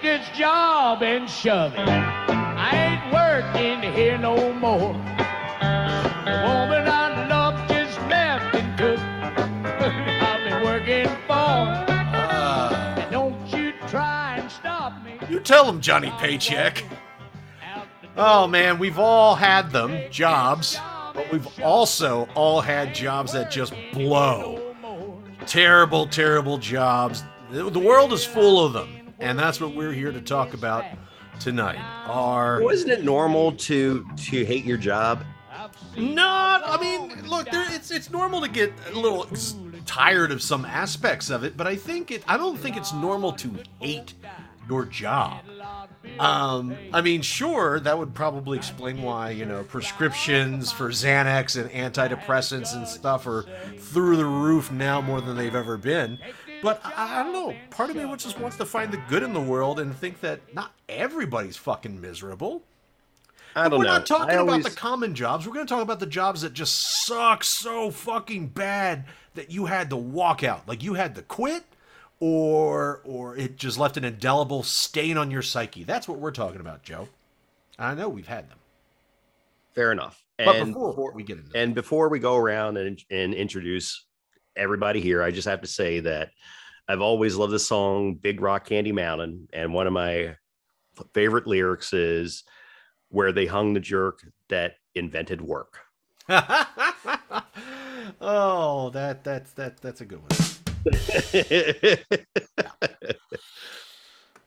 Take this job and shove it. I ain't working here no more. The woman I love just left and took. I've been working for. Ah. And don't you try and stop me. You tell him, Johnny Paycheck. Oh man, we've all had them, jobs, but we've also all had jobs that just blow. Terrible, terrible jobs. The world is full of them, and that's what we're here to talk about tonight. Our Wasn't it normal to to hate your job? not, I mean, look, there, it's it's normal to get a little tired of some aspects of it, but I think it. I don't think it's normal to hate your job. Um, I mean, sure, that would probably explain why, you know, prescriptions for Xanax and antidepressants and stuff are through the roof now more than they've ever been. But I, I don't know. Part of me just wants to find the good in the world and think that not everybody's fucking miserable. I don't know. We're know. not talking I about the common jobs. We're going to talk about the jobs that just suck so fucking bad that you had to walk out. Like you had to quit or or it just left an indelible stain on your psyche. That's what we're talking about, Joe. I know we've had them. Fair enough. But And before we get into and before we go around and and introduce everybody here, I just have to say that I've always loved the song "Big Rock Candy Mountain," and one of my favorite lyrics is "Where they hung the jerk that invented work." oh, that that's that that's a good one. so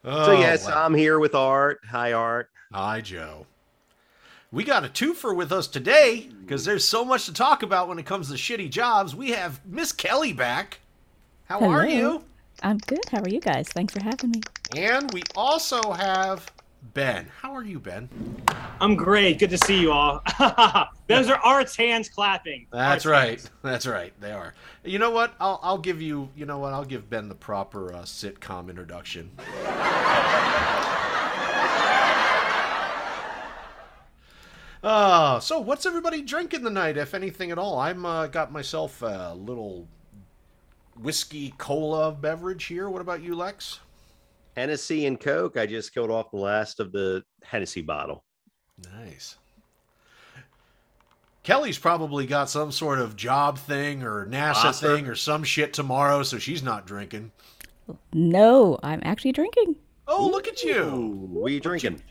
oh, yes, Oh, wow. I'm here with Art. Hi, Art. Hi, Joe. We got a twofer with us today because there's so much to talk about when it comes to shitty jobs. We have Miss Kelly back. How are you? I'm good. How are you guys? Thanks for having me. And we also have Ben. How are you, Ben? I'm great. Good to see you all. Those are Art's hands clapping. That's Art's right. hands. That's right. They are. You know what? I'll I'll give you. You know what? I'll give Ben the proper uh, sitcom introduction. Uh, so what's everybody drinking tonight, if anything at all? I'm uh, got myself a little whiskey cola beverage here. What about you, Lex? Hennessy and Coke. I just killed off the last of the Hennessy bottle. Nice. Kelly's probably got some sort of job thing or NASA Awesome. thing or some shit tomorrow, so she's not drinking. No, I'm actually drinking. Oh, look at you! Ooh, what are you drinking?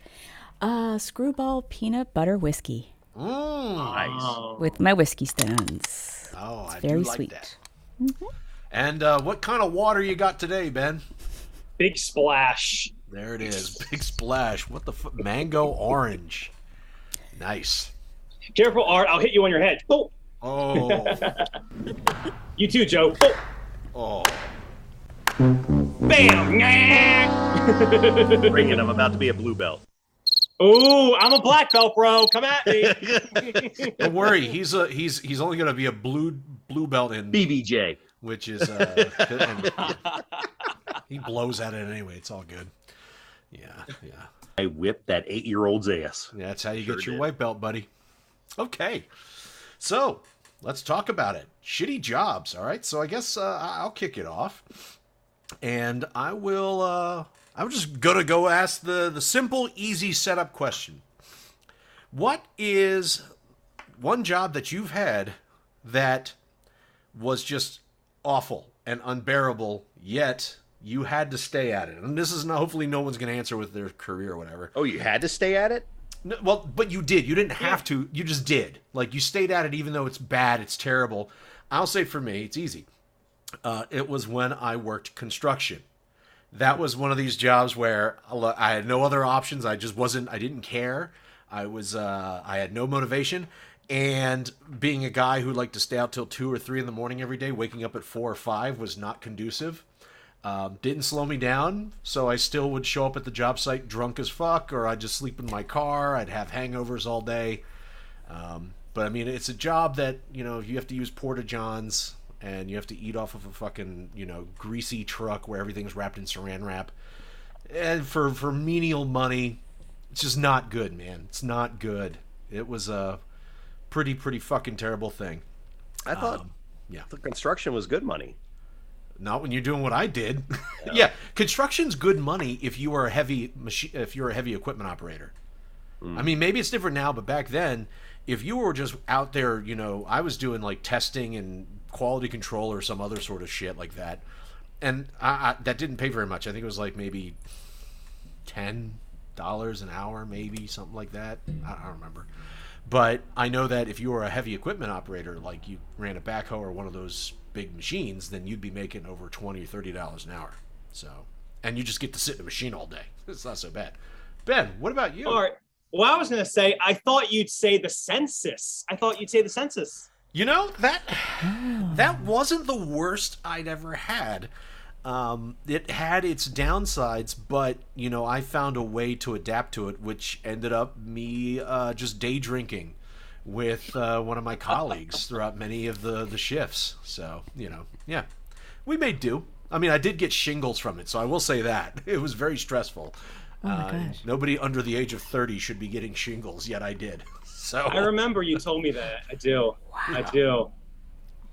Uh, Skrewball peanut butter whiskey Mm. Nice. Oh. with my whiskey stones. Oh, It's I very do like sweet. that. And uh, what kind of water you got today, Ben? Big splash. There it is, big splash. What the f- mango orange? Nice. Careful, Art. I'll hit you on your head. Oh, Oh, you too, Joe. Oh, oh. bam. Nah. Bring it. I'm about to be a blue belt. Ooh, I'm a black belt, bro. Come at me. Don't worry, he's a he's he's only gonna be a blue blue belt in BJJ. which is uh, he blows at it anyway. It's all good. Yeah, yeah, I whipped that eight year old's ass. yeah. That's how you Sure get your did. white belt, buddy. Okay, so let's talk about it. Shitty jobs. All right. So I guess uh, I- I'll kick it off, and I will. Uh, I'm just gonna go ask the the simple, easy setup question. What is one job that you've had that was just awful and unbearable, yet you had to stay at it. And this is not, hopefully no one's going to answer with their career or whatever. Oh, you had to stay at it? No, well, but you did. You didn't have to. You just did. Like you stayed at it, even though it's bad, it's terrible. I'll say for me, it's easy. Uh, it was when I worked construction. That was one of these jobs where I had no other options. I just wasn't. I didn't care. I was. Uh, I had no motivation. And being a guy who liked to stay out till two or three in the morning every day, waking up at four or five was not conducive. Um, didn't slow me down, so I still would show up at the job site drunk as fuck, or I'd just sleep in my car. I'd have hangovers all day. Um, but I mean, it's a job that you know you have to use porta johns and you have to eat off of a fucking you know greasy truck where everything's wrapped in Saran wrap, and for for menial money, it's just not good, man. It's not good. It was a pretty pretty fucking terrible thing. I thought Um, yeah. the construction was good money. Not when you're doing what I did. yeah, construction's good money if you are a heavy machine, if you're a heavy equipment operator. I mean, maybe it's different now, but back then, if you were just out there, you know, I was doing like testing and quality control or some other sort of shit like that, and I, I, that didn't pay very much. I think it was like maybe ten dollars an hour, maybe something like that. I, don't remember. But I know that if you were a heavy equipment operator, like you ran a backhoe or one of those big machines, then you'd be making over twenty or thirty dollars an hour. So, and you just get to sit in a machine all day. It's not so bad. Ben, what about you? All right. Well, I was going to say, I thought you'd say the census. I thought you'd say the census. You know that that wasn't the worst I'd ever had. Um, it had its downsides, but you know I found a way to adapt to it, which ended up me uh, just day drinking with uh, one of my colleagues throughout many of the the shifts. So you know, yeah, we made do. I mean, I did get shingles from it, so I will say that it was very stressful. Oh Uh, nobody under the age of thirty should be getting shingles, yet I did. So I remember you told me that. I do. I do.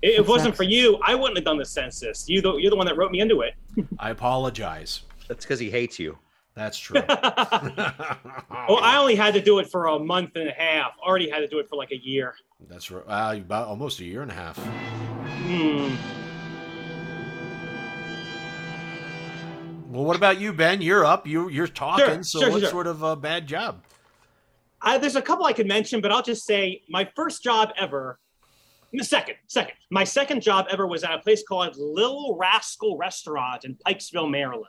It, it wasn't for you. I wouldn't have done the census. You, the, you're the one that wrote me into it. I apologize. That's because he hates you. That's true. well, I only had to do it for a month and a half. Already had to do it for like a year. That's right. Uh, about almost a year and a half. Hmm. Well, what about you, Ben? You're up. You you're talking. Sure, so sure, what sure. sort of a bad job? I, there's a couple I could mention, but I'll just say my first job ever. The second, second. My second job ever was at a place called Little Rascal Restaurant in Pikesville, Maryland.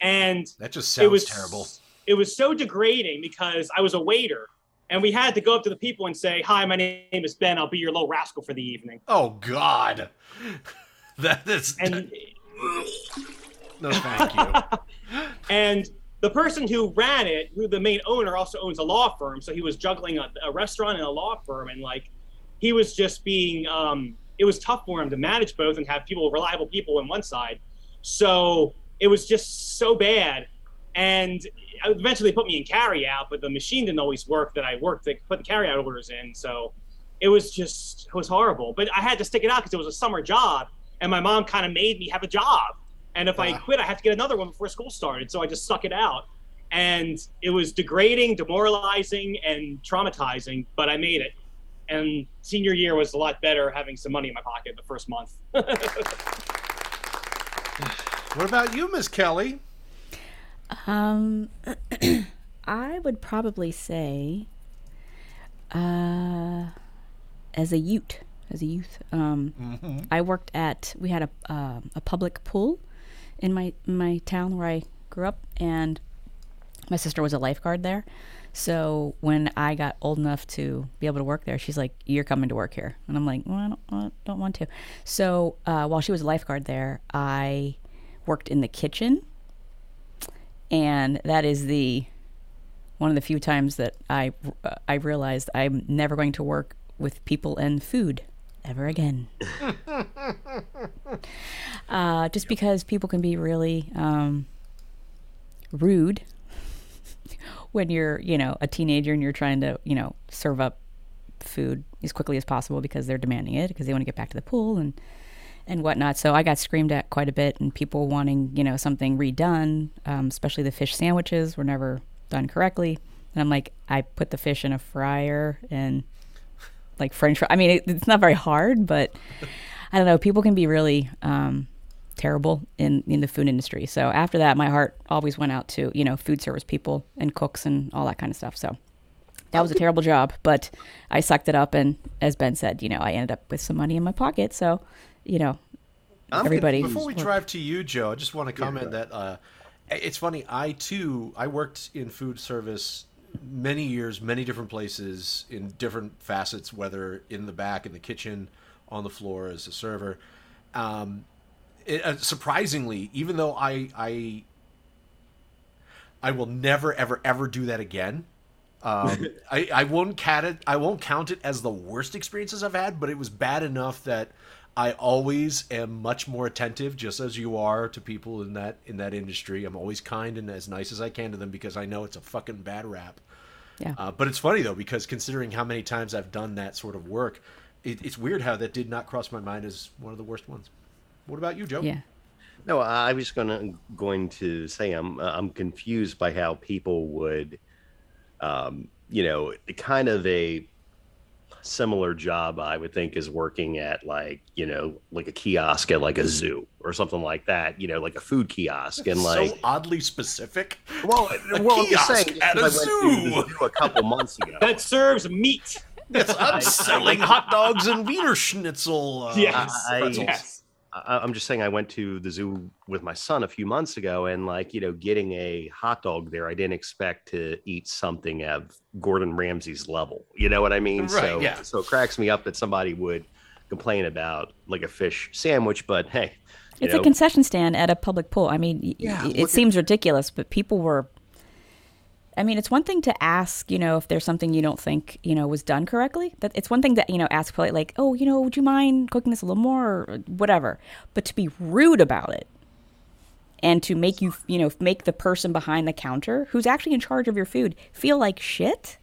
And That just sounds it was terrible. It was so degrading because I was a waiter, and we had to go up to the people and say, "Hi, my name is Ben. I'll be your little rascal for the evening." Oh God. That is And no, thank you. and the person who ran it, who the main owner, also owns a law firm, so he was juggling a, a restaurant and a law firm, and like he was just being. Um, it was tough for him to manage both and have people, reliable people, on one side. So it was just so bad. And eventually they put me in carry out, but the machine didn't always work that I worked to put the carry out orders in. So it was just it was horrible. But I had to stick it out because it was a summer job, and my mom kind of made me have a job. And if I quit, I had to get another one before school started. So I just stuck it out. And it was degrading, demoralizing, and traumatizing, but I made it. And senior year was a lot better having some money in my pocket the first month. What about you, Miss Kelly? Um, I would probably say, uh, as a youth, as a youth, um, I worked at. We had a um a public pool in my my town where I grew up, and my sister was a lifeguard there. So when I got old enough to be able to work there, she's like, "You're coming to work here," and I'm like, "Well, I don't, I don't want to." So uh, while she was a lifeguard there, I worked in the kitchen and that is the one of the few times that I uh, I realized I'm never going to work with people and food ever again. uh, just because people can be really um, rude when you're you know a teenager and you're trying to you know serve up food as quickly as possible because they're demanding it because they want to get back to the pool and and whatnot. So I got screamed at quite a bit, and people wanting, you know, something redone, um, especially the fish sandwiches were never done correctly. And I'm like, I put the fish in a fryer and like French fry. I mean, it, it's not very hard, but I don't know. People can be really um, terrible in in the food industry. So after that, my heart always went out to you know food service people and cooks and all that kind of stuff. So. That was a terrible job, but I sucked it up, and as Ben said, you know, I ended up with some money in my pocket. So, you know, I'm everybody. Before we drive to you, Joe, I just want to comment that uh, it's funny. I too, I worked in food service many years, many different places in different facets, whether in the back, in the kitchen, on the floor as a server. Um, it, uh, surprisingly, even though I, I, I will never, ever, ever do that again. Um, I, I won't count it. I won't count it as the worst experiences I've had, but it was bad enough that I always am much more attentive, just as you are to people in that in that industry. I'm always kind and as nice as I can to them because I know it's a fucking bad rap. Yeah. Uh, but it's funny though because considering how many times I've done that sort of work, it, it's weird how that did not cross my mind as one of the worst ones. What about you, Joe? Yeah. No, I was gonna going to say I'm uh, I'm confused by how people would, um, you know, kind of a similar job I would think is working at like you know like a kiosk at like a zoo or something like that. You know, like a food kiosk and like so oddly specific. well, a well, I'm just kiosk saying, at a I went to the zoo. zoo a couple months ago. That serves meat. Yes, I'm selling hot dogs and Wiener Schnitzel. Uh, Yes. I- yes. I, I'm just saying, I went to the zoo with my son a few months ago, and like you know, getting a hot dog there, I didn't expect to eat something of Gordon Ramsay's level. You know what I mean? Right, so, yeah. so it cracks me up that somebody would complain about like a fish sandwich, but hey, It's know, a concession stand at a public pool. I mean, Yeah, y- look it at- seems ridiculous, but people were. I mean, it's one thing to ask, you know, if there's something you don't think, you know, was done correctly. That it's one thing to, you know, ask polite, like, oh, you know, would you mind cooking this a little more or whatever. But to be rude about it, and to make you, you know, make the person behind the counter who's actually in charge of your food feel like shit,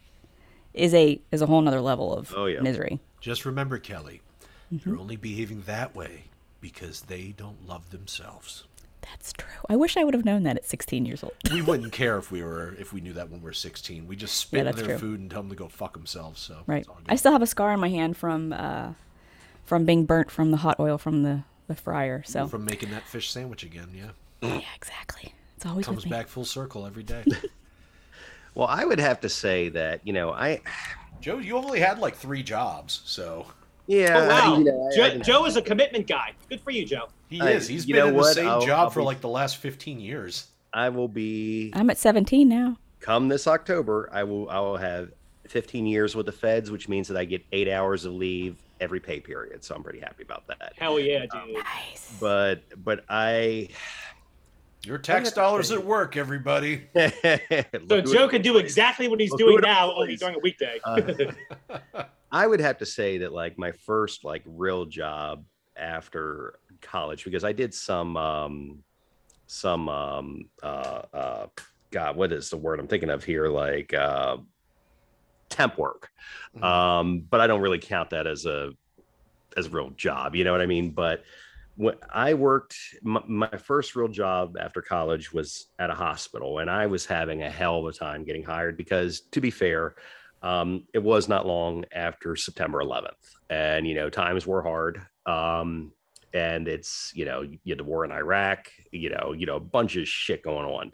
is a is a whole nother level of Oh, yeah. misery. Just remember, Kelly, Mm-hmm. they're only behaving that way because they don't love themselves. That's true. I wish I would have known that at 16 years old. We wouldn't care if we were if we knew that when we were 16. We just spit Yeah, in their true. food and tell them to go fuck themselves. So Right. I still have a scar on my hand from uh, from being burnt from the hot oil from the, the fryer. So from making that fish sandwich again. Yeah, yeah, exactly. It's always comes with me. back full circle every day. well, I would have to say that you know, I Joe, you only had like three jobs, so yeah, Oh wow, you know, I- I Joe, didn't- Joe is a commitment guy. Good for you, Joe. he I- is. He's been know in the same I'll- job I'll for be- like the last 15 years. I will be I'm at 17 now. come this October, I will I will have 15 years with the feds, which means that I get eight hours of leave every pay period. So I'm pretty happy about that. Hell yeah, um, dude. Nice. But but I Your tax dollars at work, everybody. So Joe could do exactly what he's Look doing now, only during a weekday. Uh, I would have to say that like my first like real job after college because I did some um some um uh uh God what is the word I'm thinking of here like uh temp work Mhm. um but I don't really count that as a as a real job you know what I mean but when I worked my, my first real job after college was at a hospital and I was having a hell of a time getting hired because to be fair um, it was not long after September 11th, and you know times were hard. Um, and it's you know you had the war in Iraq, you know, you know a bunch of shit going on,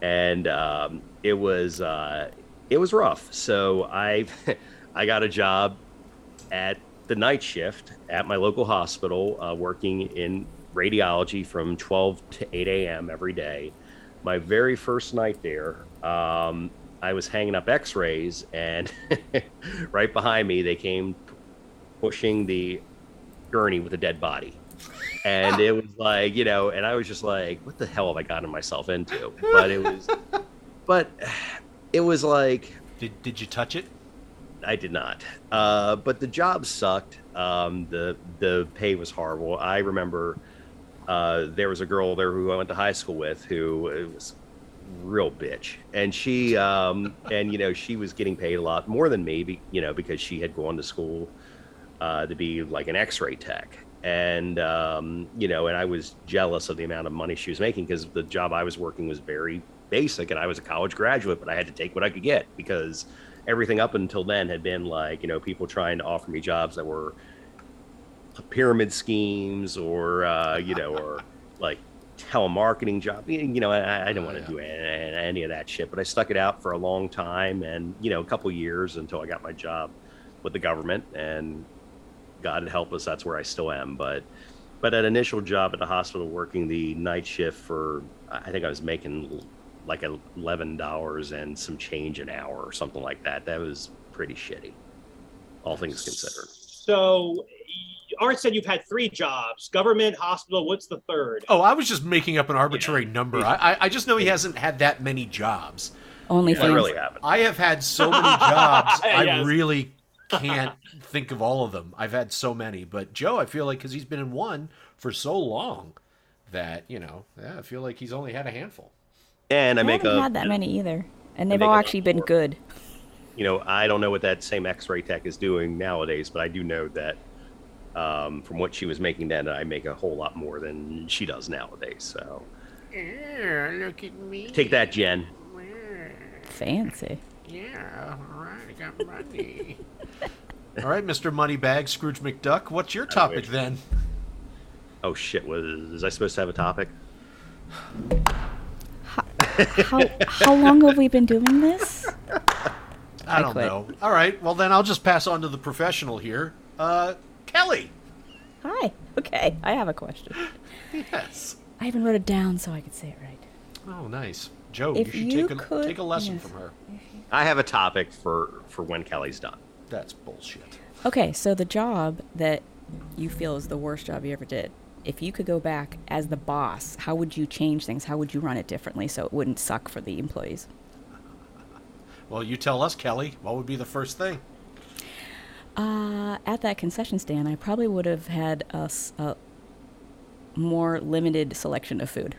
and um, it was uh, it was rough. So I I got a job at the night shift at my local hospital, uh, working in radiology from 12 to 8 a.m. every day. My very first night there, um, I was hanging up X-rays, and right behind me, they came pushing the gurney with a dead body, and it was like you know, and I was just like, what the hell have I gotten myself into? But it was, but it was like Did Did you touch it? I did not. Uh, but the job sucked. Um, the the pay was horrible. I remember uh, there was a girl there who I went to high school with who was real bitch, and she um, and you know she was getting paid a lot more than me, you know, because she had gone to school uh, to be like an X-ray tech. And um, you know, and I was jealous of the amount of money she was making because the job I was working was very basic, and I was a college graduate, but I had to take what I could get because everything up until then had been like you know people trying to offer me jobs that were pyramid schemes or uh, you know or like telemarketing job you know i, I didn't want to yeah. do any, any of that shit but i stuck it out for a long time and you know a couple years until i got my job with the government and god help us that's where i still am but but an initial job at the hospital working the night shift for i think i was making like eleven dollars and some change an hour or something like that. That was pretty shitty, all things considered. So, Art said you've had three jobs: government, hospital. What's the third? Oh, I was just making up an arbitrary number. I, I I just know he hasn't had that many jobs. Only I really haven't. I have had so many jobs. I really can't think of all of them. I've had so many, but Joe, I feel like because he's been in one for so long that you know, yeah, I feel like he's only had a handful. And I I make haven't a, had that many either, and they've all actually been good. you know, I don't know what that same X-ray tech is doing nowadays, but I do know that um, from what she was making then. I make a whole lot more than she does nowadays. So Yeah, look at me. take that, Jen. Fancy. Yeah, all right, I got money. all right, Mr. Moneybag, Scrooge McDuck, what's your topic then? Oh shit! Was, was I supposed to have a topic? How how long have we been doing this? I, I don't quit. know. All right, well then I'll just pass on to the professional here. Uh, Kelly. Hi. Okay, I have a question. Yes. I even wrote it down so I could say it right. Oh, nice. Joe, If you should you take a could- take a lesson yes. from her. I have a topic for for when Kelly's done. That's bullshit. Okay, so the job that you feel is the worst job you ever did. If you could go back as the boss, how would you change things? How would you run it differently so it wouldn't suck for the employees? Well, you tell us, Kelly. What would be the first thing? Uh, at that concession stand, I probably would have had a more limited selection of food.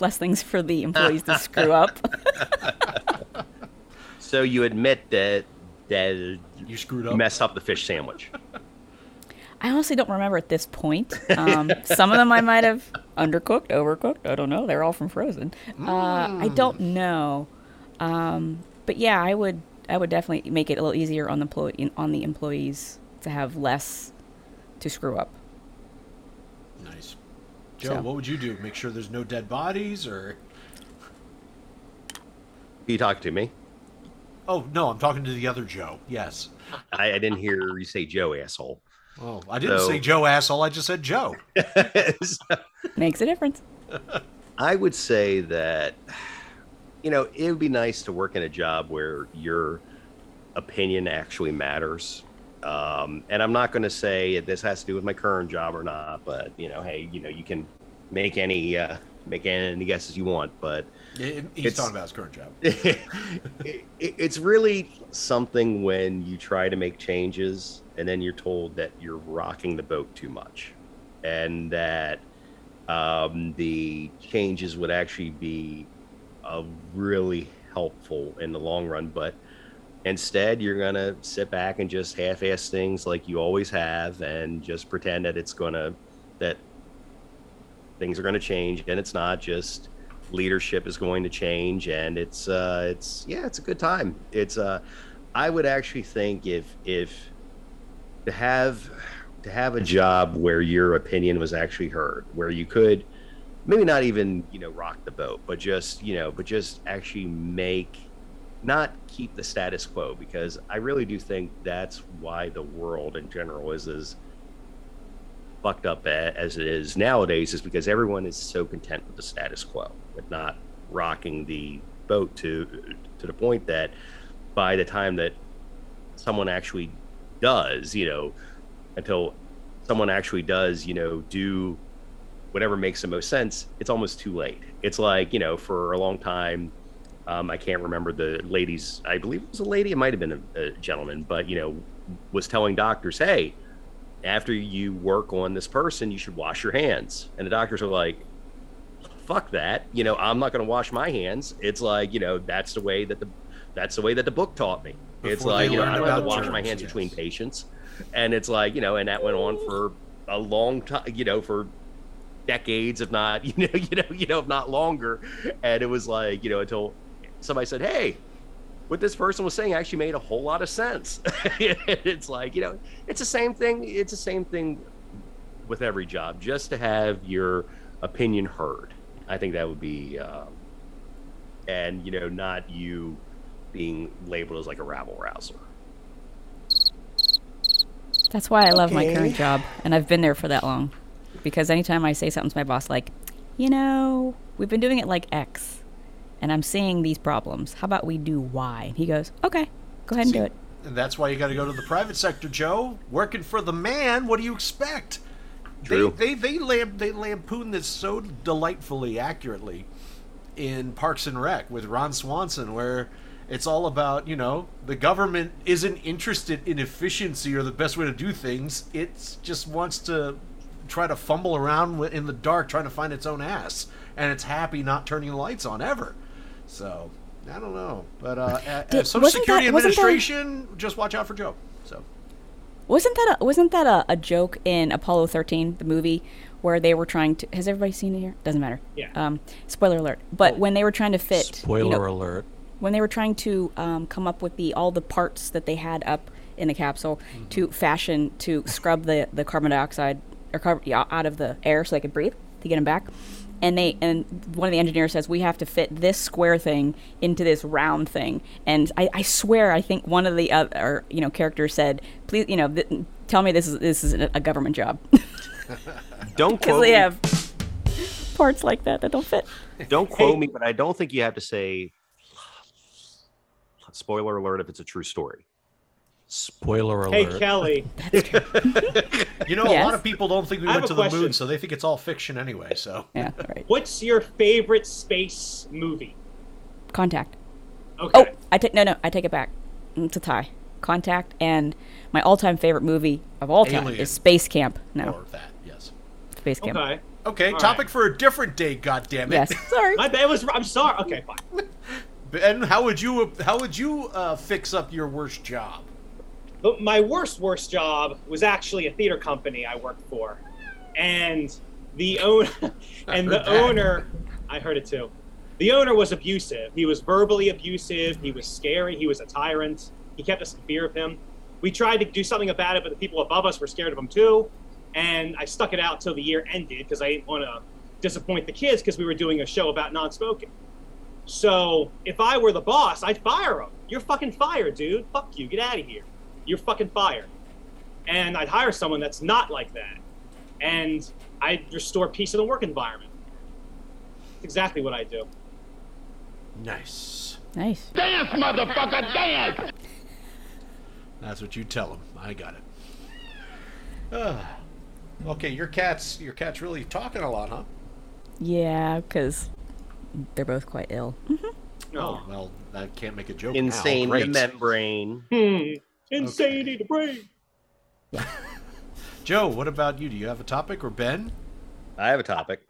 Less things for the employees to screw up. So you admit that that You screwed up. messed up the fish sandwich. I honestly don't remember at this point. Um, some of them I might have undercooked, overcooked. I don't know. They're all from Frozen. Uh, I don't know. Um, but yeah, I would. I would definitely make it a little easier on the employee on the employees to have less to screw up. Nice. Joe, So- what would you do? Make sure there's no dead bodies, or You talking to me? oh no, I'm talking to the other Joe. Yes. I, I didn't hear you say Joe, asshole. Oh, I didn't So- say Joe asshole. I just said Joe. So, Makes a difference. I would say that, you know, it would be nice to work in a job where your opinion actually matters. Um, and I'm not going to say that this has to do with my current job or not, but you know, hey, you know, you can make any uh, make any guesses you want, but It- he's It's- talking about his current job. it, it- it's really something when you try to make changes and then you're told that you're rocking the boat too much and that um, the changes would actually be uh, really helpful in the long run but instead you're going to sit back and just half-ass things like you always have and just pretend that it's going to that things are going to change and it's not just leadership is going to change and it's uh it's yeah it's a good time. It's uh i would actually think if if to have to have a job where your opinion was actually heard where you could maybe not even you know rock the boat but just you know but just actually make not keep the status quo because i really do think that's why the world in general is as fucked up as it is nowadays is because everyone is so content with the status quo, with not rocking the boat to to the point that by the time that someone actually does, you know, until someone actually does, you know, do whatever makes the most sense, it's almost too late. It's like, you know, for a long time, um, I can't remember the ladies, I believe it was a lady, it might have been a, a gentleman, but, you know, was telling doctors, hey, after you work on this person, you should wash your hands. And the doctors are like, fuck that. You know, I'm not going to wash my hands. It's like, you know, that's the way that the, that's the way that the book taught me. it's like, you know, I don't have to wash my hands yes. between patients. And it's like, you know, and that went on for a long time, you know, for decades, if not, you know, you know, you know, if not longer. And it was like, you know, until somebody said, Hey, what this person was saying actually made a whole lot of sense. it's like, you know, it's the same thing. It's the same thing with every job, just to have your opinion heard. I think that would be, um, and you know, not you being labeled as like a rabble rouser. That's why I love my current job, and I've been there for that long. Because anytime I say something to my boss, like, you know, we've been doing it like X, and I'm seeing these problems. How about we do Y? And he goes, okay, go ahead and do it. And that's why you got to go to the private sector, Joe. Working for the man. What do you expect? True. They they they, lamp, they lampoon this so delightfully accurately in Parks and Rec with Ron Swanson, where it's all about you know the government isn't interested in efficiency or the best way to do things. It just wants to try to fumble around in the dark trying to find its own ass, and it's happy not turning the lights on ever. So I don't know, but uh, Did- Social Security that- wasn't there- Administration, just watch out for Joe. So Wasn't that a, wasn't that a, a joke in Apollo 13, the movie, where they were trying to? Has everybody seen it here? Doesn't matter. Yeah. Um, spoiler alert. But when they were trying to fit, you Spoiler know, alert. when they were trying to um, come up with the all the parts that they had up in the capsule to fashion to scrub the, the carbon dioxide or carbon yeah, out of the air so they could breathe to get them back. And they and one of the engineers says we have to fit this square thing into this round thing. And I, I swear I think one of the other you know characters said please you know th- tell me this is this is a government job Don't because quote they me. have parts like that that don't fit. Don't quote me, but I don't think you have to say. Spoiler alert! If it's a true story. Spoiler alert. Hey, alert. Kelly. You know, a lot of people don't think we I went to the question. moon, so they think it's all fiction anyway. So Yeah, right. What's your favorite space movie? Contact. Okay. Oh, I take no, no, I take it back. It's a tie. Contact and my all-time favorite movie of all time Alien. is Space Camp. No, or that, yes. Space Camp. Okay. Okay, All topic right. for a different day. God damn it. Yes. Sorry. My bad. Was I'm sorry. Okay, fine. Ben, how would you how would you uh, fix up your worst job? But my worst, worst job was actually a theater company I worked for, and the owner and the that. owner, I heard it too. The owner was abusive. He was verbally abusive. He was scary. He was a tyrant. He kept us in fear of him. We tried to do something about it, but the people above us were scared of him too. And I stuck it out till the year ended because I didn't want to disappoint the kids because we were doing a show about non-smoking. So if I were the boss, I'd fire him. You're fucking fired, dude. Fuck you. Get out of here. You're fucking fired. And I'd hire someone that's not like that. And I'd restore peace in the work environment. That's exactly what I do. Nice. Nice. Dance, motherfucker, dance! That's what you tell them. I got it. Ah. okay, your cat's your cat's really talking a lot, huh? Yeah, because they're both quite ill. No. Oh, well, I can't make a joke. Insane now. the Great. membrane. Hmm. Insanity to brain. Joe, what about you? Do you have a topic or Ben? I have a topic.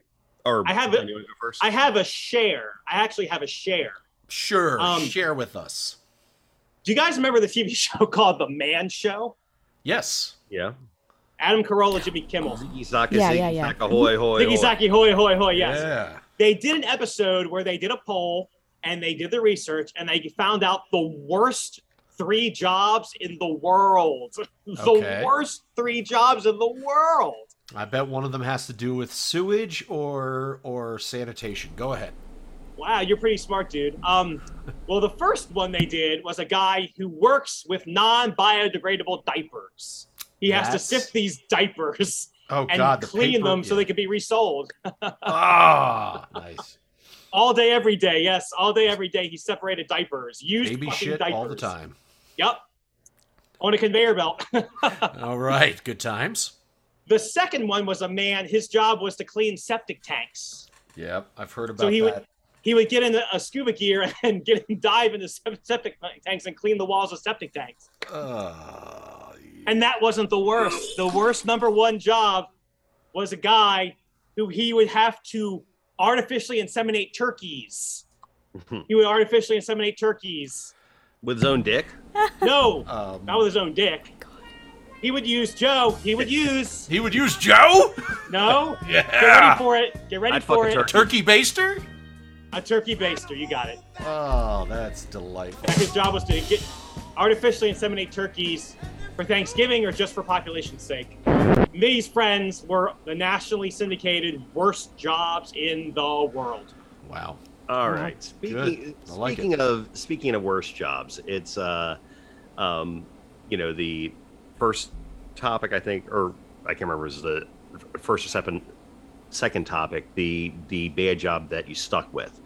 Or I have Ben, it- you wanna go first? I have a share. I actually have a share. Sure. Um, share with us. Do you guys remember the TV show called The Man Show? Yes. yeah. Adam Carolla, Jimmy Kimmel. Ziggy Zaka, Yeah, ziggy yeah, yeah. zaka, hoy, hoy, Ziggy hoy. Zaki, hoy, hoy, hoy, yes. Yeah. They did an episode where they did a poll and they did the research and they found out the worst three jobs in the world. the Okay. worst three jobs in the world. I bet one of them has to do with sewage or or sanitation. Go ahead. Wow, you're pretty smart, dude. Um, well, the first one they did was a guy who works with non-biodegradable diapers. He has to sift these diapers Oh and God, the clean paper- them so they can be resold. Ah, nice. all day, every day. Yes, all day, every day. He separated diapers, used Baby shit diapers. all the time. Yep, on a conveyor belt. All right, good times. the second one was a man. His job was to clean septic tanks. Yep, I've heard about So he that. would he would get in a, a scuba gear and get and dive into septic tanks and clean the walls of septic tanks. Uh, And that wasn't the worst. The worst number one job was a guy who he would have to artificially inseminate turkeys. he would artificially inseminate turkeys. With his own dick. No, um, not with his own dick. He would use Joe. He would use he would use Joe, no. yeah. Get ready for it. Get ready I'd fuck for a it. turkey turkey. baster. A turkey baster. You got it. Oh, that's delightful. His job was to get artificially inseminate turkeys for Thanksgiving or just for population's sake. These friends were the nationally syndicated worst jobs in the world. Wow. All right. Speaking like speaking of speaking of worst jobs, it's uh um you know the first topic I think or I can't remember is the first or second second topic the the bad job that you stuck with.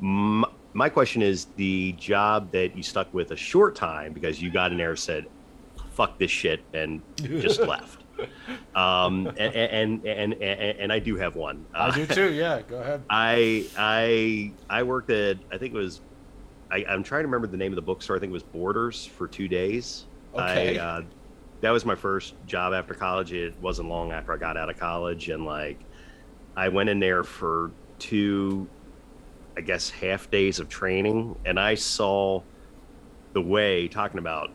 M- my question is the job that you stuck with a short time because you got in there and said fuck this shit and just left. Um and and and and, I do have one. I Uh, do too. Yeah, go ahead. I I I worked at I think it was I, I'm trying to remember the name of the bookstore. I think it was Borders for two days. Okay. I, uh, that was my first job after college. It wasn't long after I got out of college, and like I went in there for two, I guess half days of training, and I saw the way talking about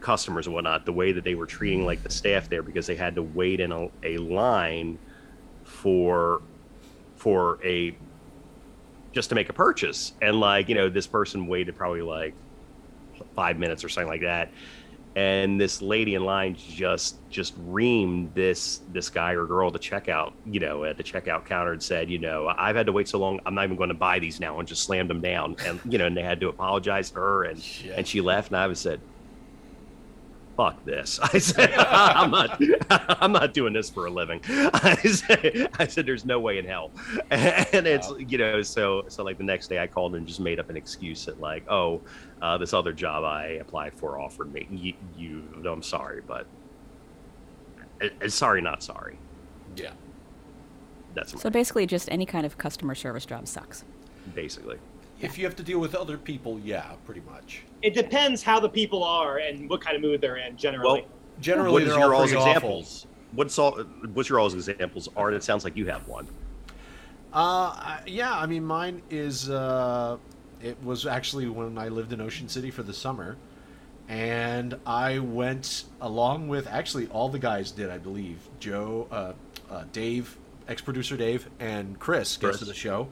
customers and whatnot, the way that they were treating like the staff there because they had to wait in a, a line for for a just to make a purchase. And like, you know, this person waited probably like five minutes or something like that. And this lady in line just just reamed this this guy or girl to checkout, you know, at the checkout counter and said, you know, I've had to wait so long, I'm not even going to buy these now, and just slammed them down. And you know, and they had to apologize to her, and Shit. and she left. And I was said, fuck this. I said, I'm not, I'm not doing this for a living. I said, I said, there's no way in hell. And it's, you know, so, so like the next day I called and just made up an excuse that like, oh, uh, this other job I applied for offered me. You, you no, I'm sorry, but uh, uh, sorry, not sorry. Yeah. That's So basically, just any kind of customer service job sucks. basically. If you have to deal with other people, yeah, pretty much. It depends how the people are and what kind of mood they're in generally. Well, Generally, what is they're your all all's pretty awful. examples? What's all, what's your all's examples? Art, it sounds like you have one. Uh, yeah, I mean, mine is. Uh, it was actually when I lived in Ocean City for the summer, and I went along with actually all the guys did, I believe. Joe, uh, uh, Dave, ex-producer Dave, and Chris, guest of the show.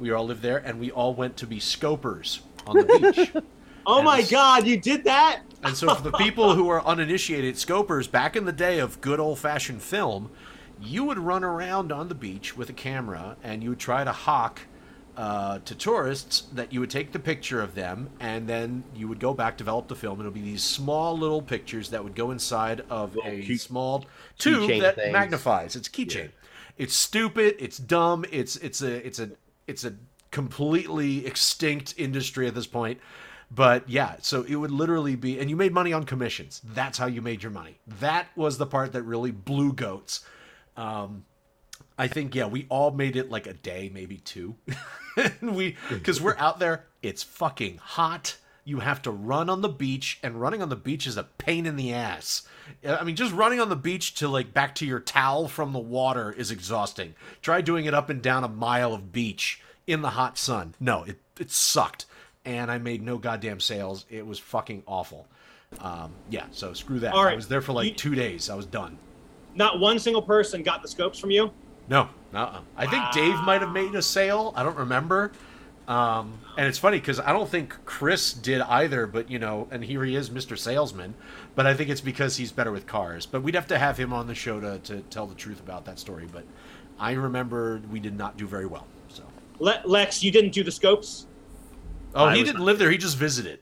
We all lived there, and we all went to be scopers on the beach. oh my God, you did that? And so, for the people who are uninitiated, scopers back in the day of good old fashioned film, you would run around on the beach with a camera and you would try to hawk uh, to tourists that you would take the picture of them and then you would go back, develop the film. It'll be these small little pictures that would go inside of Little a key- small tube keychain that things. magnifies. It's keychain. It's stupid. It's dumb. It's it's a it's a it's a completely extinct industry at this point. But yeah, so it would literally be, and you made money on commissions. That's how you made your money. That was the part that really blew goats. Um, I think yeah, we all made it like a day, maybe two. we because we're out there, it's fucking hot. You have to run on the beach, and running on the beach is a pain in the ass. I mean, just running on the beach to like back to your towel from the water is exhausting. Try doing it up and down a mile of beach in the hot sun. No, it it sucked, and I made no goddamn sales. It was fucking awful. Um, yeah, so screw that. All right, I was there for like you- two days. I was done. Not one single person got the scopes from you. No, uh-uh. I think Dave might have made a sale. I don't remember. Um, and it's funny because I don't think Chris did either. But you know, and here he is, Mr. Salesman. But I think it's because he's better with cars. But we'd have to have him on the show to, to tell the truth about that story. But I remember we did not do very well. So, Le- Lex, you didn't do the scopes. Oh, I he didn't live there. He just visited.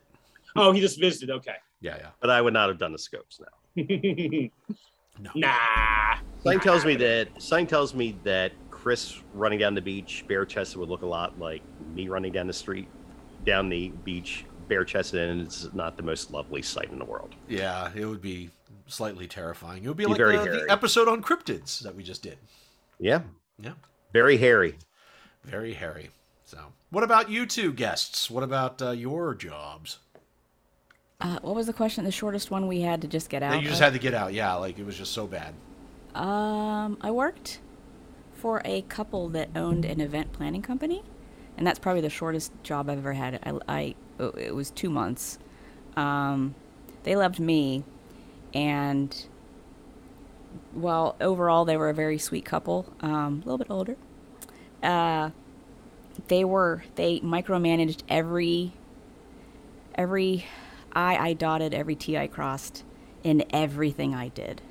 Oh, he just visited. Okay. Yeah, yeah. But I would not have done the scopes now. No. nah. Something tells me that something tells me that Chris running down the beach bare chested would look a lot like me running down the street, down the beach bare chested, and it's not the most lovely sight in the world. Yeah, it would be slightly terrifying. It would be, Be like very uh, the, the episode on cryptids that we just did. Yeah, Yeah. very hairy. Very hairy. So, what about you two guests? What about uh, your jobs? Uh, what was the question? The shortest one we had to just get out. That you just of? had to get out. Yeah, like it was just so bad. Um, I worked for a couple that owned an event planning company, and that's probably the shortest job I've ever had. I, I it was two months. Um, they loved me, and well, overall they were a very sweet couple. Um, a little bit older. Uh, they were they micromanaged every every I I dotted, every T I crossed in everything I did.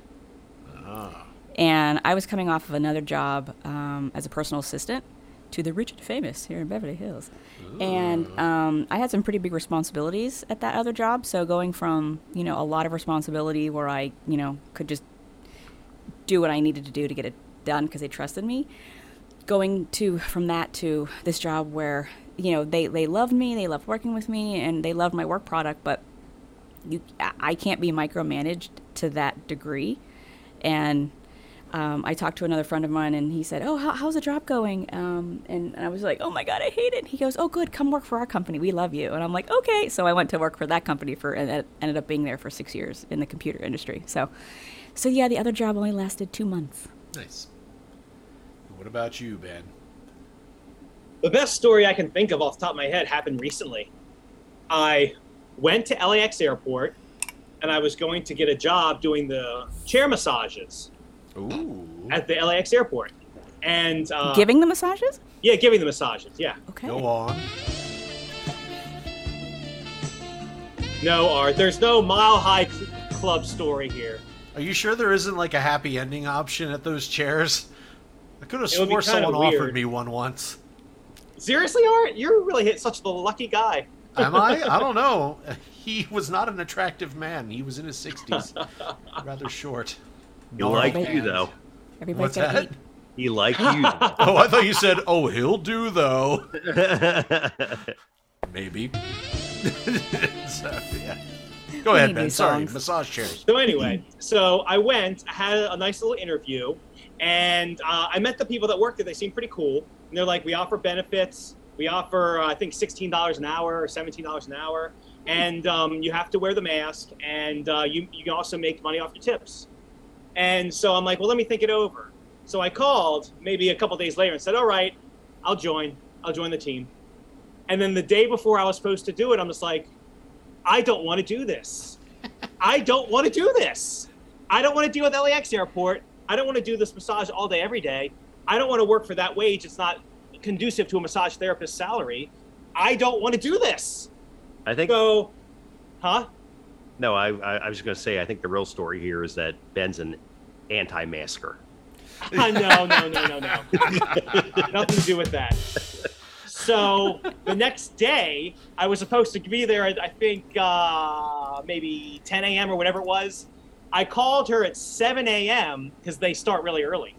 And I was coming off of another job um, as a personal assistant to the rich and famous here in Beverly Hills, and um, I had some pretty big responsibilities at that other job. So going from you know a lot of responsibility where I you know could just do what I needed to do to get it done because they trusted me, going to from that to this job where you know they they loved me, they loved working with me, and they loved my work product, but you I- can't be micromanaged to that degree, and um, I talked to another friend of mine, and he said, "Oh, how, how's the job going?" Um, and, and I was like, "Oh my god, I hate it." He goes, "Oh, good, come work for our company. We love you." And I'm like, "Okay." So I went to work for that company for, and ended up being there for six years in the computer industry. So, so yeah, the other job only lasted two months. Nice. What about you, Ben? The best story I can think of off the top of my head happened recently. I went to LAX airport and I was going to get a job doing the chair massages Ooh. at the LAX airport. And uh, Giving the massages? yeah, giving the massages. Yeah. Okay. Go on. No, Art. There's no Mile High Cl- Club story here. Are you sure there isn't like a happy ending option at those chairs? I could have It swore kinda someone offered me one once. Seriously, Art? You're really hit such the lucky guy. Am I? I don't know. He was not an attractive man. He was in his 60s. Rather short. He liked you hands. though. Everybody's What's got to that? eat. He liked you. Oh, I thought you said, oh, he'll do, though. Maybe. so, yeah. Go We ahead, Ben. Sorry. songs. Massage chairs. So anyway, so I went, I had a nice little interview, and uh, I met the people that worked there. They seemed pretty cool. And they're like, we offer benefits. We offer, uh, I think, sixteen dollars an hour or seventeen dollars an hour, and um, you have to wear the mask, and uh, you you can also make money off your tips. And so I'm like, well, let me think it over. So I called maybe a couple days later and said, all right, I'll join. I'll join the team. And then the day before I was supposed to do it, I'm just like, I don't want to do this. I don't want to do this. I don't want to deal with LAX airport. I don't want to do this massage all day, every day. I don't want to work for that wage. It's not conducive to a massage therapist's salary. I don't want to do this. I think So, huh? no. I, I I was just gonna say. I think the real story here is that Ben's an anti-masker. Uh, no, no, no, no, no. Nothing to do with that. So the next day, I was supposed to be there. at, I think uh, maybe 10 a.m. or whatever it was. I called her at 7 a.m. because they start really early,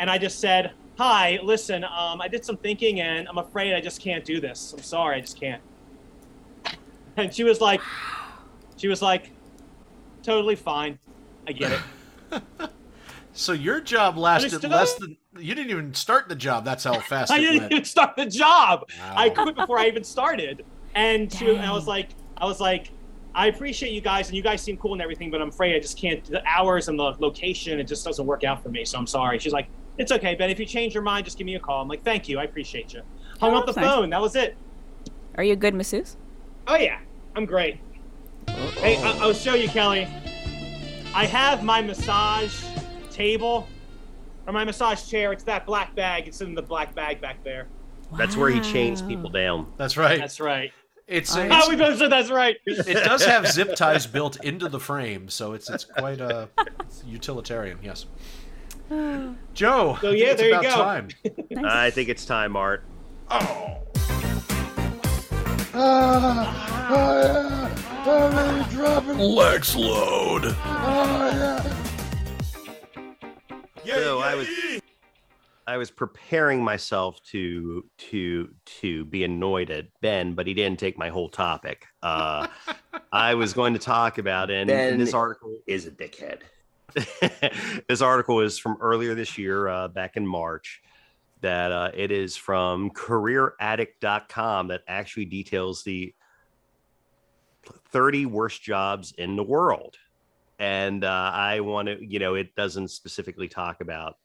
and I just said, "Hi, listen, um, I did some thinking, and I'm afraid I just can't do this. I'm sorry, I just can't." And she was like, "She was like, totally fine. I get it." So your job lasted Understood? less than. You didn't even start the job. That's how fast I didn't went. even start the job. I quit before I even started. And, she, and I was like, I was like, I appreciate you guys, and you guys seem cool and everything, but I'm afraid I just can't. The hours and the location, it just doesn't work out for me. So I'm sorry. She's like, it's okay, Ben. If you change your mind, just give me a call. I'm like, thank you. I appreciate you. Hung Oh, up the nice. phone. That was it. Are you a good masseuse? Oh yeah, I'm great. Hey, I- I'll show you, Kelly. I have my massage table or my massage chair. It's that black bag. It's in the black bag back there. Wow. That's where he chains people down. That's right. That's right. It's, Oh, it's Oh, we both said that's right. it does have zip ties built into the frame, so it's it's quite a it's utilitarian. Yes. Joe. So, yeah, it's there you go. Time. Nice. I think it's time, Art. Oh. Ah, oh yeah, I'm really dropping. Lex load. Oh yeah. So I was I was preparing myself to to to be annoyed at Ben, but he didn't take my whole topic. Uh, I was going to talk about and Ben this article is a dickhead. this article is from earlier this year, uh, back in March. That uh, it is from CareerAddict.com that actually details the 30 worst jobs in the world. And uh, I want to, you know, it doesn't specifically talk about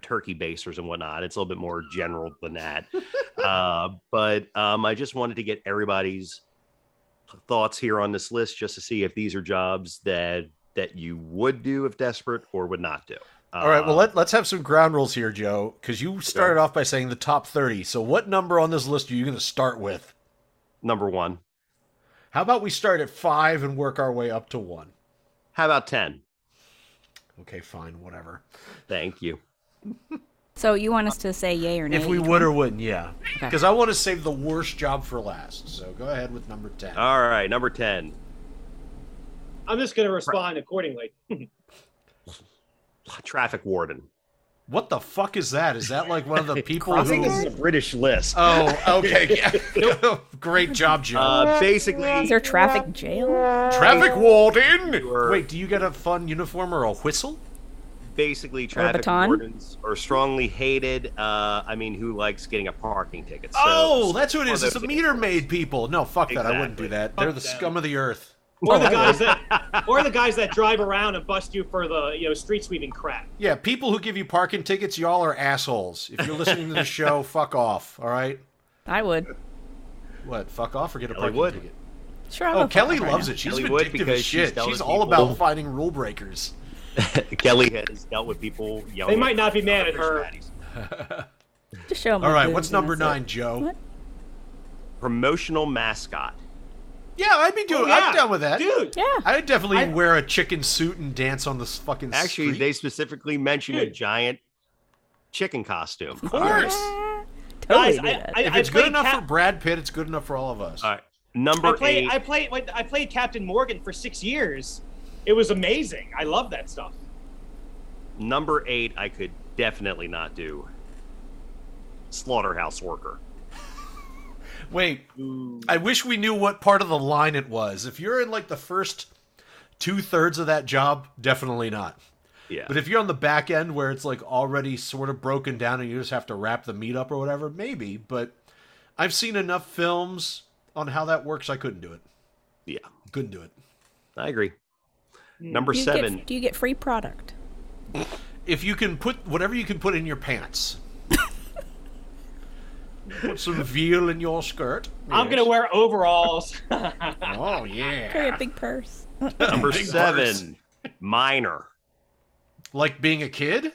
turkey basers and whatnot. It's a little bit more general than that. uh, but um, I just wanted to get everybody's thoughts here on this list just to see if these are jobs that that you would do if desperate or would not do. All right, well Uh, let, let's have some ground rules here, Joe, because you started off by saying the top 30. So what number on this list are you going to start with? number one. How about we start at five and work our way up to one? How about 10? Okay, fine, whatever. Thank you. So you want us to say yay or nay? If we would or wouldn't, yeah. Okay. Because I want to save the worst job for last. So go ahead with number 10. All right, number 10. I'm just going to respond accordingly. Traffic warden. what the fuck is that? Is that like one of the people I think who. this is a British list. Oh, okay. Yeah. Great job, Joe. Uh, basically, Is there traffic jail? Traffic warden! Wait, do you get a fun uniform or a whistle? Basically traffic wardens are strongly hated. Uh, I mean, who likes getting a parking ticket? So, oh, that's who it one is. of It's the meter maid people. No, fuck that. I wouldn't do Exactly. that. They're the them. scum of the earth. Or the guys that, or the guys that drive around and bust you for the you know street sweeping crap. Yeah, people who give you parking tickets, y'all are assholes. If you're listening to the show, fuck off. All right. I would. What? Fuck off or get a Ellie parking would. ticket? Sure. I'll Oh, Kelly fuck right loves it. She's Kelly would as shit. dealt She's all people. about finding rule breakers. Kelly has dealt with people yelling. They might not be mad at her. Just show them. All right, what's number nine, Joe? What? Promotional mascot. Yeah, I'd be doing. Oh, yeah. I'm down with that. Dude, Yeah. I'd definitely I- wear a chicken suit and dance on this fucking. Actually, street. they specifically mentioned a giant chicken costume. of course. Yeah. Totally Guys, I, that. I, If I it's good enough Cap- for Brad Pitt, it's good enough for all of us. All right. Number I played, eight. I played, I played Captain Morgan for six years. It was amazing. I love that stuff. Number eight, I could definitely not do. Slaughterhouse worker. Wait, I wish we knew what part of the line it was. If you're in like the first two thirds of that job, definitely not. Yeah. But if you're on the back end where it's like already sort of broken down and you just have to wrap the meat up or whatever, maybe. But I've seen enough films on how that works. I couldn't do it. yeah, Couldn't do it. I agree. Mm. Number Do you seven. Get, do you get free product? If you can put whatever you can put in your pants. put some veal in your skirt. I'm Yes. gonna wear overalls. Oh yeah. Carry a big purse. Number Big seven. Minor. Like being a kid?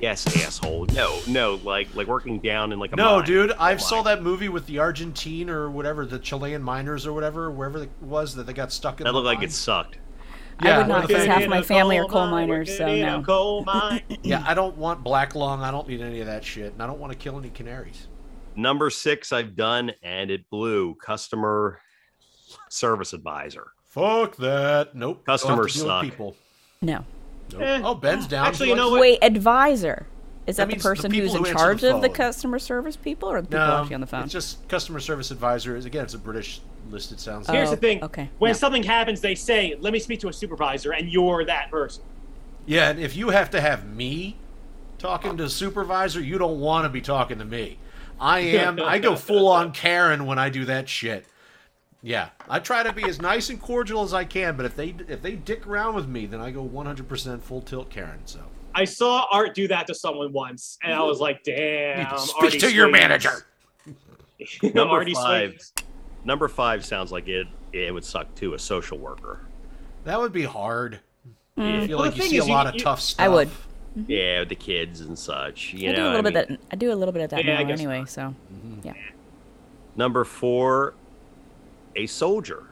Yes, asshole. No, no, like like working down in like a No, mine. dude, I Oh, saw that movie with the Argentine or whatever, the Chilean miners or whatever, wherever it was that they got stuck in. That the looked like it sucked. Yeah, I would not the because half my family are coal coal mine, miners, so working in a no. coal mine. Yeah, I don't want black lung. I don't need any of that shit, and I don't want to kill any canaries. Number six, I've done, and it blew. Customer service advisor. Fuck that. Nope. Don't have Customers suck. People. No. Nope. Eh. Oh, Ben's down. Actually, you know what? Wait, advisor. Is That that, the means the person who's in who charge the of the customer service people or the people No, actually on the phone? it's just customer service advisor. Is again, it's a British list. It sounds. Oh. like. Here's the oh, thing. okay. When No. something happens, they say, "Let me speak to a supervisor," and you're that person. Yeah, and if you have to have me talking to a supervisor, you don't want to be talking to me. I am. I go full on Karen when I do that shit. Yeah, I try to be as nice and cordial as I can, but if they if they dick around with me, then I go 100% full tilt Karen. So I saw Art do that to someone once, and I was like, "Damn." speak Artie to your manager. Number Artie five. swings. Number five sounds like it. It would suck too. A social worker. That would be hard. Yeah, I feel Well, like you thing see a is, you- lot of you- tough stuff. I would. yeah, with the kids and such. You I know, do a little bit mean, that. I do a little bit of that Yeah, now guess anyway. not. So, yeah. Number four, a soldier.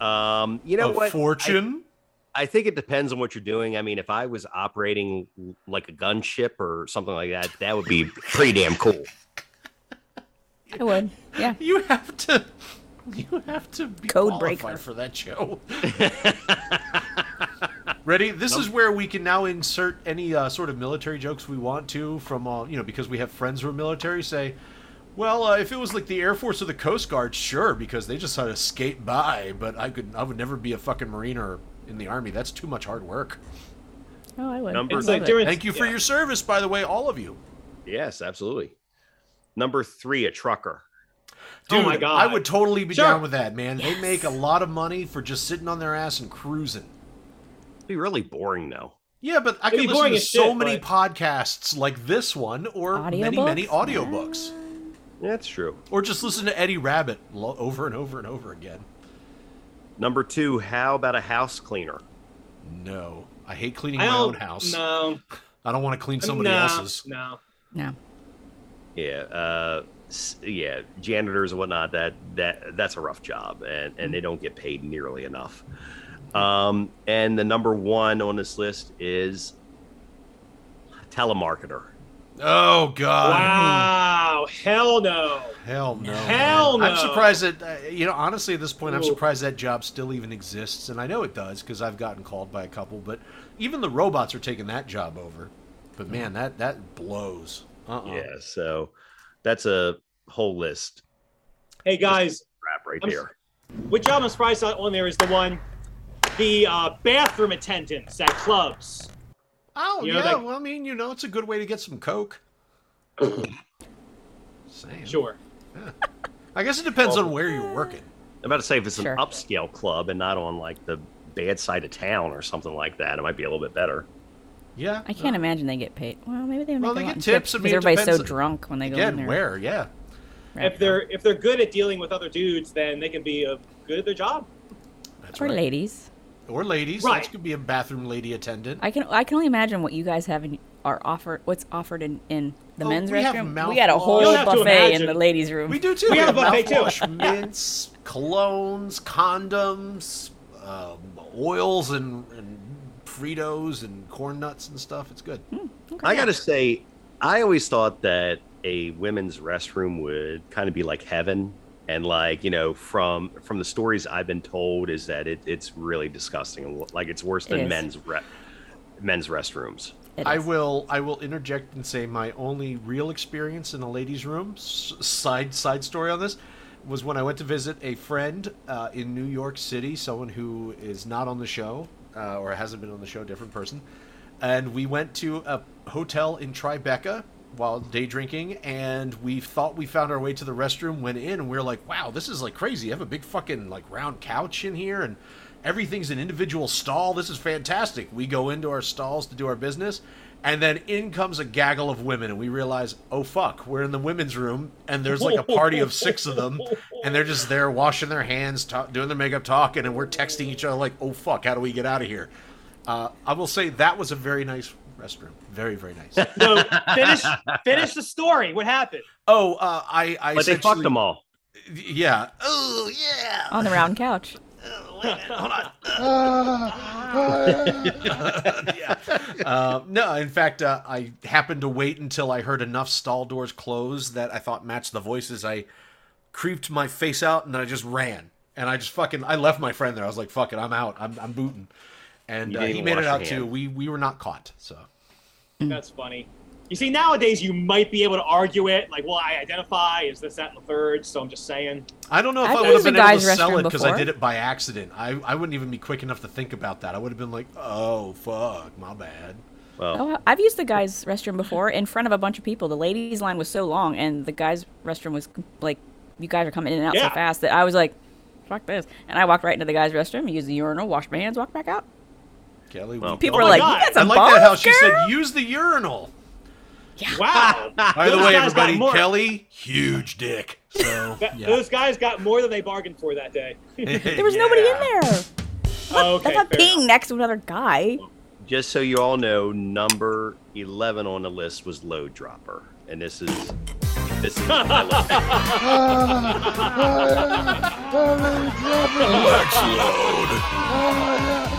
Um, you know Of what? fortune. I, I think it depends on what you're doing. I mean, if I was operating like a gunship or something like that, that would be pretty damn cool. I would. Yeah. You have to. You have to be Code breaker. for that show. Ready? This is where we can now insert any uh, sort of military jokes we want to from, uh, you know, because we have friends who are military. Say, well, uh, if it was like the Air Force or the Coast Guard, sure, because they just had to skate by. But I could, I would never be a fucking Marine or in the Army. That's too much hard work. Oh, I would. Number I like it. during- Thank you for yeah. your service, by the way, all of you. Yes, absolutely. Number three, a trucker. Oh my God. I would totally be Sure. down with that, man. They make a lot of money for just sitting on their ass and cruising. It'd be really boring though. Yeah, but I It'd can be listen boring to so shit, many but- podcasts like this one, or many, many Audiobooks? audiobooks. That's true. Or just listen to Eddie Rabbitt lo- over and over and over again. Number two, how about a house cleaner? No. I hate cleaning I my own house. No. I don't want to clean somebody no, else's. No. No. Yeah, uh, yeah, janitors and whatnot. That that that's a rough job, and and they don't get paid nearly enough. Um, and the number one on this list is telemarketer. Oh, God. Wow. Hell no. Hell no. Hell man. I'm surprised that, uh, you know, honestly, at this point, I'm surprised that job still even exists. And I know it does because I've gotten called by a couple, but even the robots are taking that job over. But man, that, that blows. Uh-uh. Yeah, so that's a whole list Hey guys, crap right I'm s- there. what job I'm surprised on there is the one, the uh, bathroom attendants at clubs. Oh, You know, yeah. like- well, I mean, you know, it's a good way to get some Coke. Saying. Sure. I guess it depends on where you're working. I'm about to say if it's Sure. an upscale club and not on like the bad side of town or something like that, it might be a little bit better. Yeah. I can't imagine they get paid. Well, maybe they make Well, they get in tips. I because mean, it everybody's so drunk when they go in there. where? Yeah. Right. if they're if they're good at dealing with other dudes, then they can be uh, good at their job. That's or right. ladies. Or ladies. Right. That could be a bathroom lady attendant. I can I can only imagine what you guys have in, are offered. What's offered in in the Oh, men's we have restroom? We got a whole You don't have to buffet in the ladies' room. We do too. We have a buffet, too. mints, colognes, condoms, um, oils, and, and Fritos and corn nuts and stuff. It's good. Okay. I got to say, I always thought that a women's restroom would kind of be like heaven. And like you know, from from the stories I've been told, is that it, it's really disgusting. Like it's worse than is. men's re- men's restrooms. I will. I will interject and say my only real experience in a ladies' room. Side side story on this was when I went to visit a friend uh, in New York City, someone who is not on the show uh, or hasn't been on the show, different person, and we went to a hotel in Tribeca while day drinking, and we thought we found our way to the restroom. Went in, and we are like, "Wow, this is like crazy! You have a big fucking like round couch in here, and everything's an individual stall. This is fantastic." We go into our stalls to do our business, and then in comes a gaggle of women, and we realize, "Oh fuck, we're in the women's room, and there's like a party of six of them, and they're just there washing their hands, ta- doing their makeup, talking, and we're texting each other like, "Oh fuck, how do we get out of here?" Uh, I will say that was a very nice restroom, very very nice. No, finish finish the story. What happened? Oh, uh, I, I But they fucked them all. Yeah. Oh, yeah. on the round couch. Oh, wait hold on. Ah, yeah. Uh, no, in fact, uh, I happened to wait until I heard enough stall doors close that I thought matched the voices. I creeped my face out and then I just ran. And I just fucking I left my friend there. I was like, "Fuck it, I'm out. I'm, I'm booting." And uh, he made it out your too. We we were not caught. So Mm. That's funny. You see, nowadays you might be able to argue it, like, well, I identify as this, that, and the third. So I'm just saying. I don't know if I've I would have used a been able to sell it because I did it by accident. I, I wouldn't even be quick enough to think about that. I would have been like, "Oh fuck, my bad." Well, Oh, I've used the guys' restroom before in front of a bunch of people. The ladies' line was so long, and the guys' restroom was like, you guys are coming in and out Yeah. so fast that I was like, fuck this. And I walked right into the guys' restroom, used the urinal, washed my hands, walked back out. Kelly, Well, People Oh were like, God. you got I some like that how balls, she girl?" said use the urinal. Wow. By the way, everybody, Kelly, huge dick. So yeah. Those guys got more than they bargained for that day. There was nobody in there. Oh, okay, I'm not fair peeing enough. next to another guy. just so you all know, number eleven on the list was load dropper, and this is this is my list.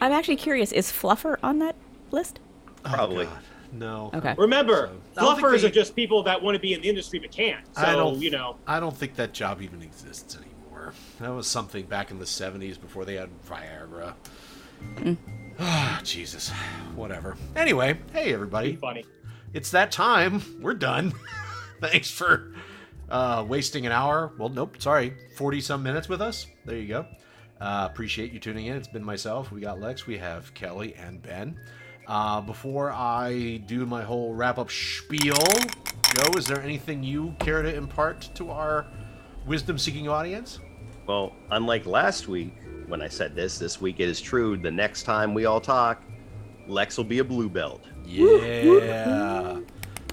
I'm actually curious, is Fluffer on that list? probably. Oh, God, No. Okay. Remember, I fluffers they- are just people that want to be in the industry but can't. So, I don't, you know. I don't think that job even exists anymore. That was something back in the '70s before they had Viagra. Ah, Jesus. Whatever. Anyway, hey everybody, Funny. it's that time. We're done. Thanks for uh, wasting an hour. Well, nope. Sorry, forty some minutes with us. There you go. Uh, appreciate you tuning in. It's been myself. We got Lex. We have Kelly and Ben. Uh, before I do my whole wrap up spiel, Joe, is there anything you care to impart to our wisdom seeking audience? Well, unlike last week when I said this, this week it is true. The next time we all talk, Lex will be a blue belt. Yeah.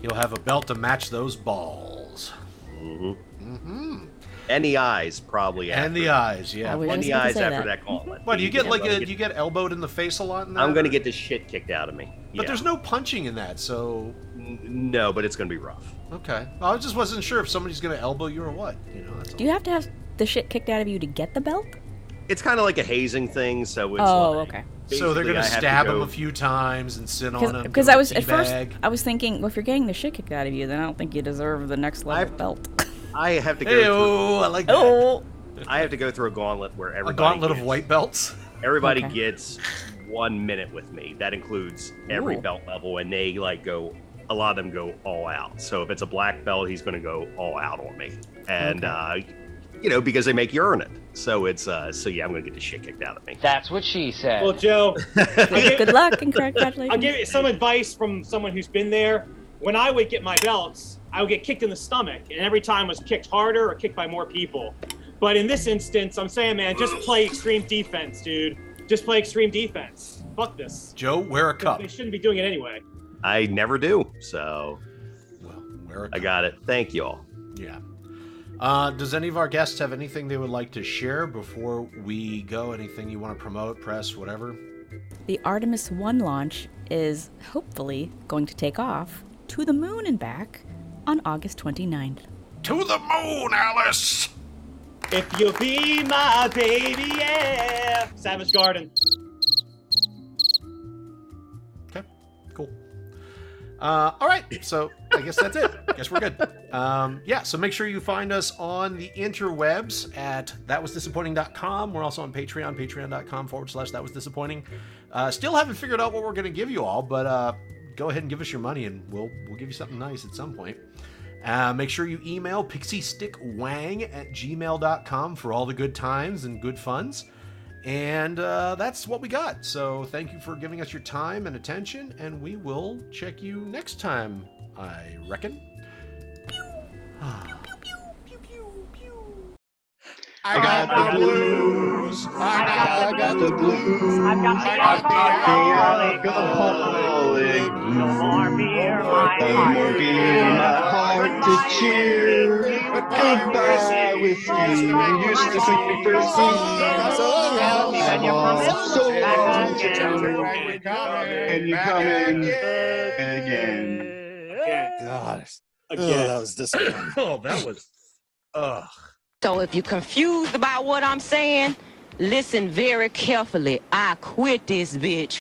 He'll have a belt to match those balls. And the eyes, probably. And after. the eyes, yeah. I was And the eyes after that. that, gauntlet. What do you get? Yeah, Like, a, gonna you get elbowed in the face a lot? In that, I'm going to or- get the shit kicked out of me. But Yeah. there's no punching in that, so no, but it's going to be rough. okay. I just wasn't sure if somebody's gonna elbow you or what. You know, that's all. Do you have to have the shit kicked out of you to get the belt? It's kind of like a hazing thing, so it's Oh, like, okay. so they're gonna I have to stab him a few times and sit on him. Because I was at first. I was thinking, well, if you're getting the shit kicked out of you, then I don't think you deserve the next level I've- belt. I have to go. Hey, through, oh, I like that. oh, I have to go through a gauntlet where everybody. a everybody gauntlet of white belts. Everybody Okay. gets one minute with me. That includes every Ooh. belt level, and they like go. A lot of them go all out. So if it's a black belt, he's going to go all out on me, and uh, you know because they make you earn it. So it's uh, so yeah, I'm going to get the shit kicked out of me. That's what she said. Well, Joe, good luck and congratulations. I'll give you some advice from someone who's been there. When I would get my belts, I would get kicked in the stomach, and every time was kicked harder or kicked by more people. But in this instance, I'm saying, man, just play extreme defense, dude. Just play extreme defense. Fuck this. Joe, wear a cup. They shouldn't be doing it anyway. I never do. So Well, wear Eric. I got it. Thank you all. Yeah. Uh, does any of our guests have anything they would like to share before we go? Anything you want to promote, press, whatever? The Artemis 1 launch is hopefully going to take off to the moon and back on August 29th. To the moon, Alice! If you'll be my baby, yeah. Savage Garden. Okay, cool. Uh, all right, so I guess that's it. I guess we're good. Um, yeah, so make sure you find us on the interwebs at thatwasdisappointing.com. We're also on Patreon, patreon.com forward slash that was disappointing. Uh, still haven't figured out what we're going to give you all, but uh, go ahead and give us your money and we'll, we'll give you something nice at some point. Uh, make sure you email pixiestickwang at gmail.com for all the good times and good funds. And uh, that's what we got. So thank you for giving us your time and attention, and we will check you next time, I reckon. I got the blues. I got, the blues I got the blues. I've got the I got the alcoholic. alcoholic. No more beer, my No heart. more beer, my heart to cheer. Goodbye with you. You used to make me feel so And you're I'm so coming long back again. and you're coming again. God. Again. Oh, that was disappointing. oh, that was. Ugh. So if you're confused about what I'm saying, listen very carefully. I quit this bitch.